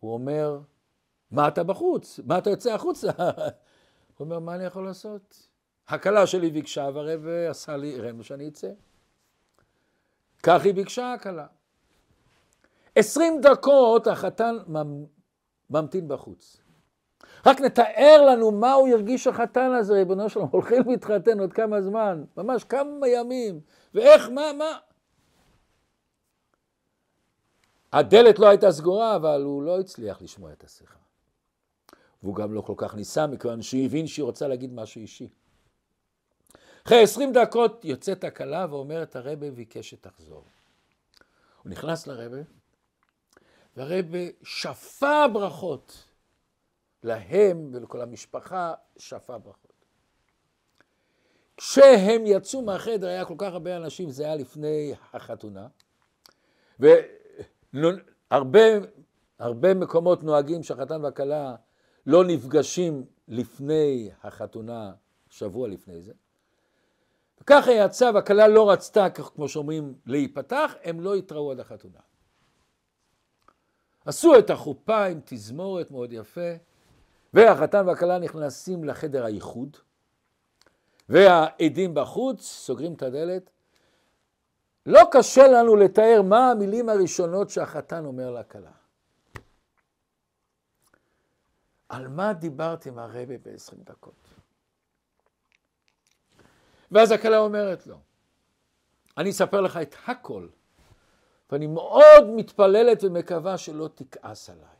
הוא אומר, מה אתה בחוץ? מה אתה יוצא החוצה? הוא אומר, מה אני יכול לעשות? הכלה שלי ביקשה והרב עשה לי, הראינו שאני אצא. כך היא ביקשה הכלה. עשרים דקות החתן ממתין בחוץ. רק נתאר לנו מה הוא הרגיש החתן הזה, ריבונו שלום, הולכים להתחתן עוד כמה זמן, ממש כמה ימים, ואיך, מה, מה? הדלת לא הייתה סגורה, אבל הוא לא הצליח לשמוע את השיחה. והוא גם לא כל כך ניסה, מכיוון שהוא הבין שהיא רוצה להגיד משהו אישי. אחרי עשרים דקות יוצאת הכלה ואומרת, הרבה ביקש שתחזור. הוא נכנס לרבה, והרבה שפה ברכות. להם ולכל המשפחה שפה ברכות. כשהם יצאו מהחדר, היה כל כך הרבה אנשים, זה היה לפני החתונה, והרבה הרבה מקומות נוהגים שהחתן והכלה לא נפגשים לפני החתונה, שבוע לפני זה. וככה יצא, והכלה לא רצתה, כמו שאומרים, להיפתח, הם לא התראו עד החתונה. עשו את החופה עם תזמורת מאוד יפה, והחתן והכלה נכנסים לחדר האיחוד, והעדים בחוץ, סוגרים את הדלת. לא קשה לנו לתאר מה המילים הראשונות שהחתן אומר לכלה. על מה דיברתי עם הרבי ב-20 דקות? ואז הכלה אומרת לו, אני אספר לך את הכל, ואני מאוד מתפללת ומקווה שלא תכעס עליי.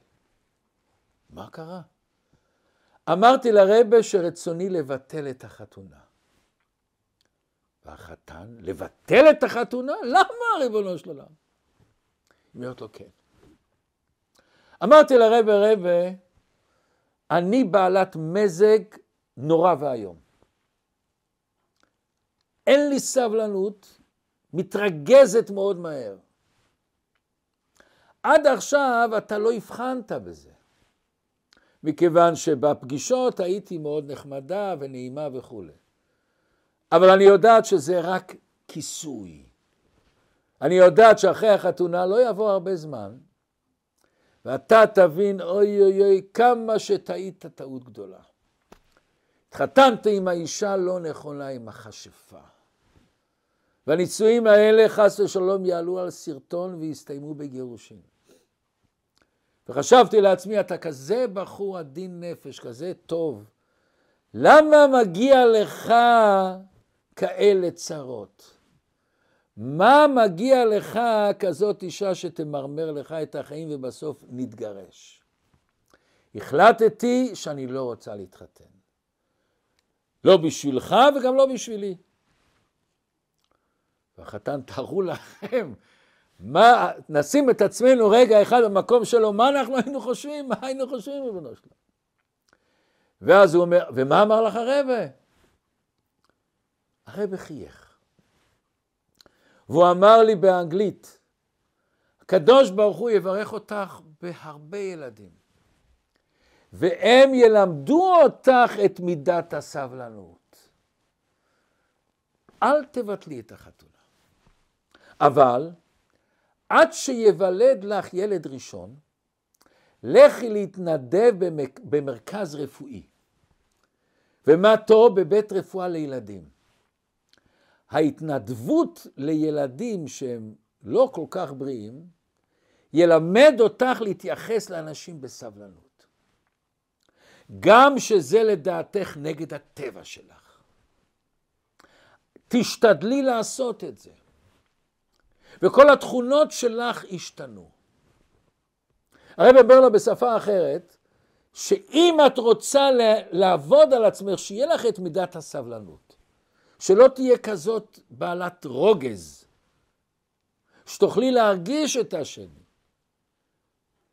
מה קרה? אמרתי לרבה שרצוני לבטל את החתונה. והחתן, לבטל את החתונה? למה, ריבונו של עולם? היא אומרת לו, כן. אמרתי לרבה, רבה, אני בעלת מזג נורא ואיום. אין לי סבלנות, מתרגזת מאוד מהר. עד עכשיו אתה לא הבחנת בזה. מכיוון שבפגישות הייתי מאוד נחמדה ונעימה וכולי. אבל אני יודעת שזה רק כיסוי. אני יודעת שאחרי החתונה לא יבוא הרבה זמן, ואתה תבין, אוי אוי אוי, כמה שטעית טעות גדולה. התחתנת עם האישה לא נכונה, עם הכשפה. והנישואים האלה, חס ושלום, יעלו על סרטון ויסתיימו בגירושין. וחשבתי לעצמי, אתה כזה בחור עדין נפש, כזה טוב, למה מגיע לך כאלה צרות? מה מגיע לך כזאת אישה שתמרמר לך את החיים ובסוף נתגרש? החלטתי שאני לא רוצה להתחתן. לא בשבילך וגם לא בשבילי. והחתן, תארו לכם, מה, נשים את עצמנו רגע אחד במקום שלו, מה אנחנו היינו חושבים? מה היינו חושבים, ריבונו שלו? ואז הוא אומר, ומה אמר לך הרבה? הרבה חייך. והוא אמר לי באנגלית, הקדוש ברוך הוא יברך אותך בהרבה ילדים, והם ילמדו אותך את מידת הסבלנות. אל תבטלי את החתונה. אבל עד שיוולד לך ילד ראשון, לכי להתנדב במרכז רפואי, ומה טוב בבית רפואה לילדים. ההתנדבות לילדים שהם לא כל כך בריאים, ילמד אותך להתייחס לאנשים בסבלנות. גם שזה לדעתך נגד הטבע שלך. תשתדלי לעשות את זה. וכל התכונות שלך ישתנו. הרב לו בשפה אחרת, שאם את רוצה לעבוד על עצמך, שיהיה לך את מידת הסבלנות. שלא תהיה כזאת בעלת רוגז, שתוכלי להרגיש את השני.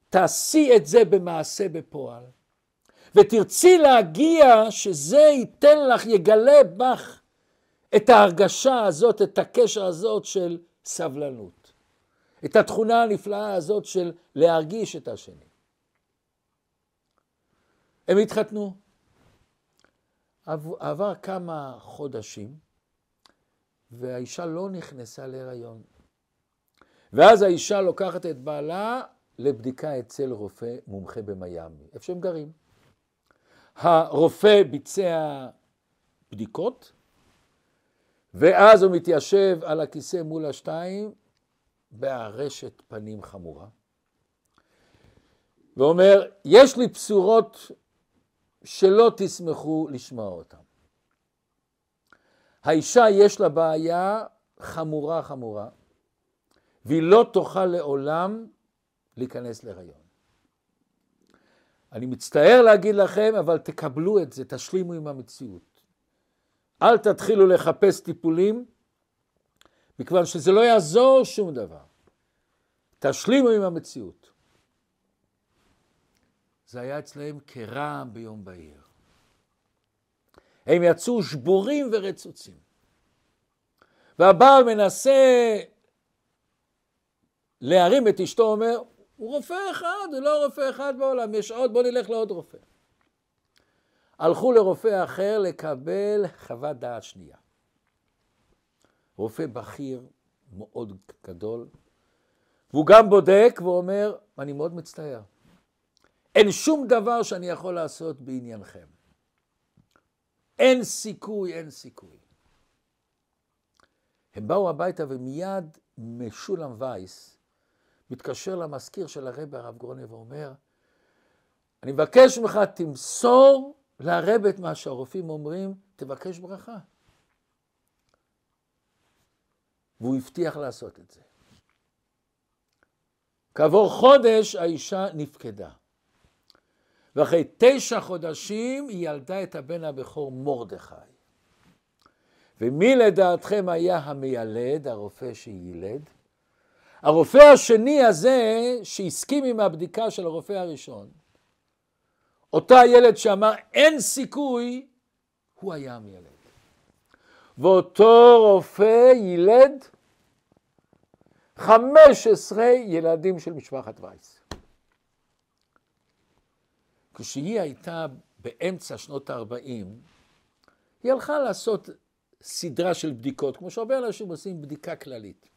תעשי את זה במעשה בפועל, ותרצי להגיע שזה ייתן לך, יגלה בך את ההרגשה הזאת, את הקשר הזאת של סבלנות. את התכונה הנפלאה הזאת של להרגיש את השני. הם התחתנו. עבר כמה חודשים, והאישה לא נכנסה להיריון. ואז האישה לוקחת את בעלה לבדיקה אצל רופא מומחה במיאמי, איפה שהם גרים. הרופא ביצע בדיקות, ואז הוא מתיישב על הכיסא מול השתיים בארשת פנים חמורה, ואומר, יש לי בשורות שלא תשמחו לשמוע אותן. האישה יש לה בעיה חמורה חמורה, והיא לא תוכל לעולם להיכנס להיריון. אני מצטער להגיד לכם, אבל תקבלו את זה, תשלימו עם המציאות. אל תתחילו לחפש טיפולים, מכיוון שזה לא יעזור שום דבר. תשלימו עם המציאות. זה היה אצלהם כרעם ביום בהיר. הם יצאו שבורים ורצוצים. והבעל מנסה להרים את אשתו, אומר, הוא רופא אחד, הוא לא רופא אחד בעולם, יש עוד, בוא נלך לעוד רופא. הלכו לרופא אחר לקבל חוות דעת שנייה. רופא בכיר מאוד גדול, והוא גם בודק ואומר, אני מאוד מצטער, אין שום דבר שאני יכול לעשות בעניינכם. אין סיכוי, אין סיכוי. הם באו הביתה ומיד משולם וייס מתקשר למזכיר של הרבי הרב גרוני ואומר, אני מבקש ממך, תמסור לרבי את מה שהרופאים אומרים, תבקש ברכה. והוא הבטיח לעשות את זה. כעבור חודש האישה נפקדה. ואחרי תשע חודשים היא ילדה את הבן הבכור מרדכי. ומי לדעתכם היה המיילד, הרופא שיילד? הרופא השני הזה, שהסכים עם הבדיקה של הרופא הראשון, אותו הילד שאמר אין סיכוי, הוא היה המיילד. ואותו רופא יילד 15 ילדים של משפחת וייס. כשהיא הייתה באמצע שנות ה-40, היא הלכה לעשות סדרה של בדיקות, כמו שהרבה אנשים עושים בדיקה כללית.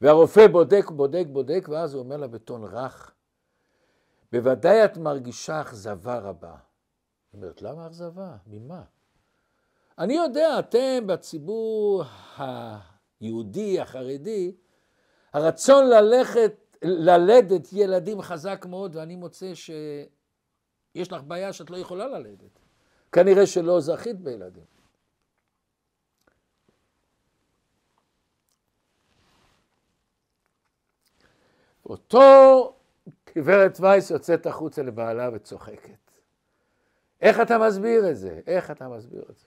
והרופא בודק, בודק, בודק, ואז הוא אומר לה בטון רך, בוודאי את מרגישה אכזבה רבה. היא אומרת, למה אכזבה? ממה? אני יודע, אתם בציבור היהודי, החרדי, הרצון ללכת, ללדת ילדים חזק מאוד, ואני מוצא שיש לך בעיה שאת לא יכולה ללדת. כנראה שלא זכית בילדים. אותו גברת וייס יוצאת החוצה לבעלה וצוחקת. איך אתה מסביר את זה? איך אתה מסביר את זה?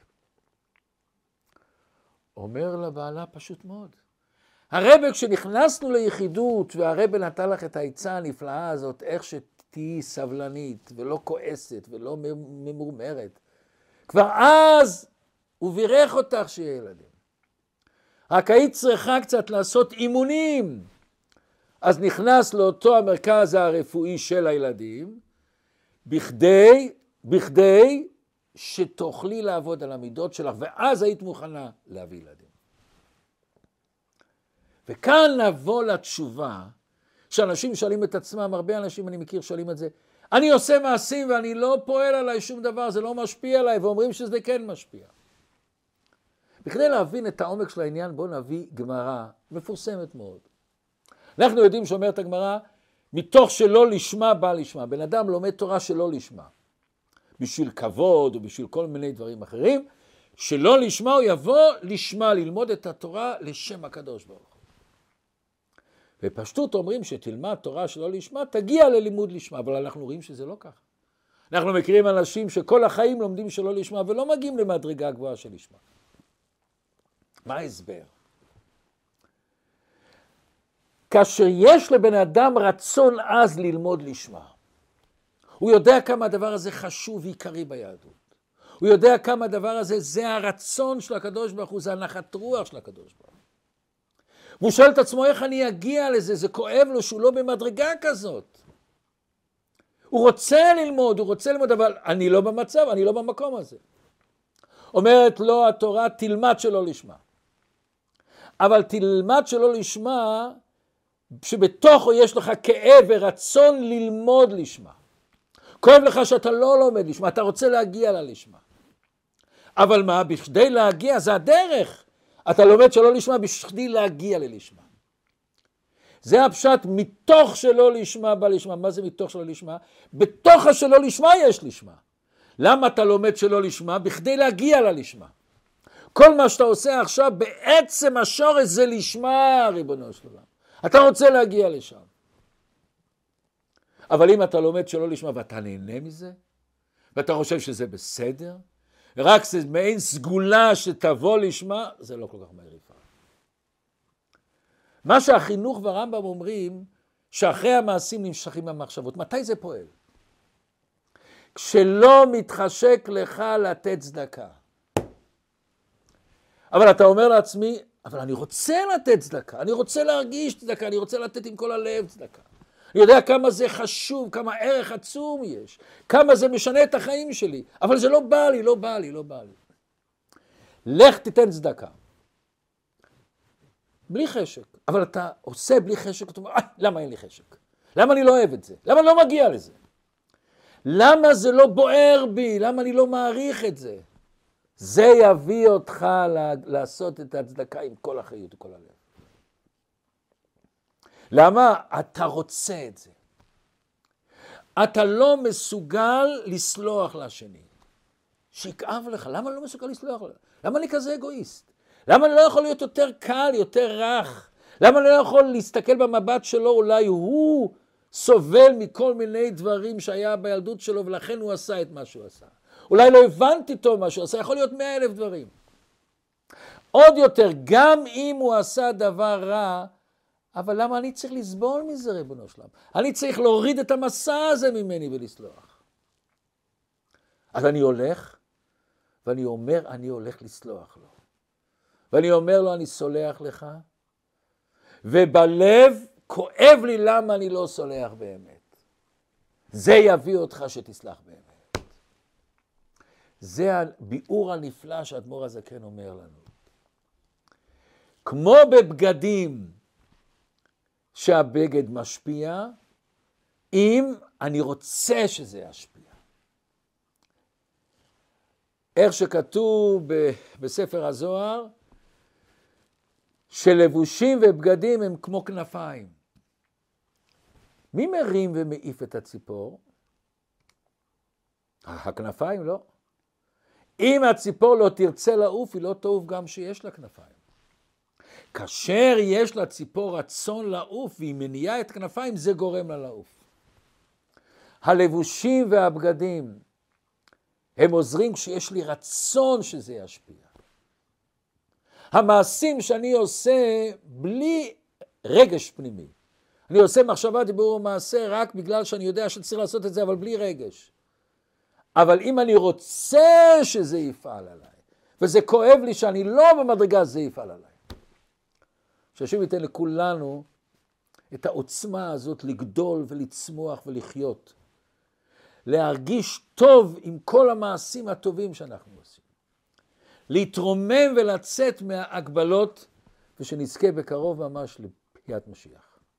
אומר לבעלה פשוט מאוד. הרבה כשנכנסנו ליחידות והרבה נתן לך את העצה הנפלאה הזאת, איך שתהיי סבלנית ולא כועסת ולא ממורמרת, כבר אז הוא בירך אותך שיהיה ילדים. רק היית צריכה קצת לעשות אימונים. אז נכנס לאותו המרכז הרפואי של הילדים, בכדי, בכדי שתוכלי לעבוד על המידות שלך, ואז היית מוכנה להביא ילדים. וכאן נבוא לתשובה, שאנשים שואלים את עצמם, הרבה אנשים אני מכיר שואלים את זה, אני עושה מעשים ואני לא פועל עליי שום דבר, זה לא משפיע עליי, ואומרים שזה כן משפיע. בכדי להבין את העומק של העניין, בואו נביא גמרא מפורסמת מאוד. אנחנו יודעים שאומרת הגמרא, מתוך שלא לשמה בא לשמה. בן אדם לומד תורה שלא לשמה. בשביל כבוד או בשביל כל מיני דברים אחרים, שלא לשמה הוא יבוא לשמה, ללמוד את התורה לשם הקדוש ברוך. בפשטות אומרים שתלמד תורה שלא לשמה, תגיע ללימוד לשמה, אבל אנחנו רואים שזה לא ככה. אנחנו מכירים אנשים שכל החיים לומדים שלא לשמה ולא מגיעים למדרגה גבוהה של לשמה. מה ההסבר? כאשר יש לבן אדם רצון עז ללמוד לשמה, הוא יודע כמה הדבר הזה חשוב ועיקרי ביהדות. הוא יודע כמה הדבר הזה, זה הרצון של הקדוש ברוך הוא, זה הנחת רוח של הקדוש ברוך הוא. והוא שואל את עצמו, איך אני אגיע לזה? זה כואב לו שהוא לא במדרגה כזאת. הוא רוצה ללמוד, הוא רוצה ללמוד, אבל אני לא במצב, אני לא במקום הזה. אומרת לו התורה, תלמד שלא לשמה. אבל תלמד שלא לשמה, שבתוכו יש לך כאב ורצון ללמוד לשמה. כואב לך שאתה לא לומד לשמה, אתה רוצה להגיע ללשמה. אבל מה, בכדי להגיע זה הדרך. אתה לומד שלא לשמה בכדי להגיע ללשמה. זה הפשט מתוך שלא לשמה בא לשמה. מה זה מתוך שלא לשמה? בתוך השלא לשמה יש לשמה. למה אתה לומד שלא לשמה? בכדי להגיע ללשמה. כל מה שאתה עושה עכשיו בעצם השורש זה לשמה, ריבונו של עולם. אתה רוצה להגיע לשם. אבל אם אתה לומד שלא לשמה ואתה נהנה מזה, ואתה חושב שזה בסדר, רק זה מעין סגולה שתבוא לשמה, זה לא כל כך מהר יפעל. מה שהחינוך והרמב"ם אומרים, שאחרי המעשים נמשכים המחשבות. מתי זה פועל? כשלא מתחשק לך לתת צדקה. אבל אתה אומר לעצמי, אבל אני רוצה לתת צדקה, אני רוצה להרגיש צדקה, אני רוצה לתת עם כל הלב צדקה. אני יודע כמה זה חשוב, כמה ערך עצום יש, כמה זה משנה את החיים שלי, אבל זה לא בא לי, לא בא לי, לא בא לי. לך תיתן צדקה. בלי חשק, אבל אתה עושה בלי חשק, אתה אומר, אה, למה אין לי חשק? למה אני לא אוהב את זה? למה אני לא מגיע לזה? למה זה לא בוער בי? למה אני לא מעריך את זה? זה יביא אותך לעשות את הצדקה עם כל החיות וכל הלב. למה? אתה רוצה את זה. אתה לא מסוגל לסלוח לשני. שיכאב לך, למה אני לא מסוגל לסלוח לך? למה אני כזה אגואיסט? למה אני לא יכול להיות יותר קל, יותר רך? למה אני לא יכול להסתכל במבט שלו, אולי הוא סובל מכל מיני דברים שהיה בילדות שלו ולכן הוא עשה את מה שהוא עשה. אולי לא הבנתי טוב מה שהוא עשה, יכול להיות מאה אלף דברים. עוד יותר, גם אם הוא עשה דבר רע, אבל למה אני צריך לסבול מזה, ריבונו שלם? אני צריך להוריד את המסע הזה ממני ולסלוח. אז אני הולך, ואני אומר, אני הולך לסלוח לו. ואני אומר לו, אני סולח לך, ובלב כואב לי למה אני לא סולח באמת. זה יביא אותך שתסלח באמת. זה הביאור הנפלא שאדמו"ר הזקן אומר לנו. כמו בבגדים, שהבגד משפיע, אם אני רוצה שזה ישפיע. איך שכתוב בספר הזוהר, שלבושים ובגדים הם כמו כנפיים. מי מרים ומעיף את הציפור? הכנפיים לא. אם הציפור לא תרצה לעוף, היא לא תעוף גם שיש לה כנפיים. כאשר יש לציפור רצון לעוף והיא מניעה את כנפיים, זה גורם לה לעוף. הלבושים והבגדים הם עוזרים כשיש לי רצון שזה ישפיע. המעשים שאני עושה בלי רגש פנימי. אני עושה מחשבה, דיבור ומעשה רק בגלל שאני יודע שצריך לעשות את זה, אבל בלי רגש. אבל אם אני רוצה שזה יפעל עליי, וזה כואב לי שאני לא במדרגה, זה יפעל עליי. שהשם ייתן לכולנו את העוצמה הזאת לגדול ולצמוח ולחיות. להרגיש טוב עם כל המעשים הטובים שאנחנו עושים. להתרומם ולצאת מההגבלות, ושנזכה בקרוב ממש לביאת משיח.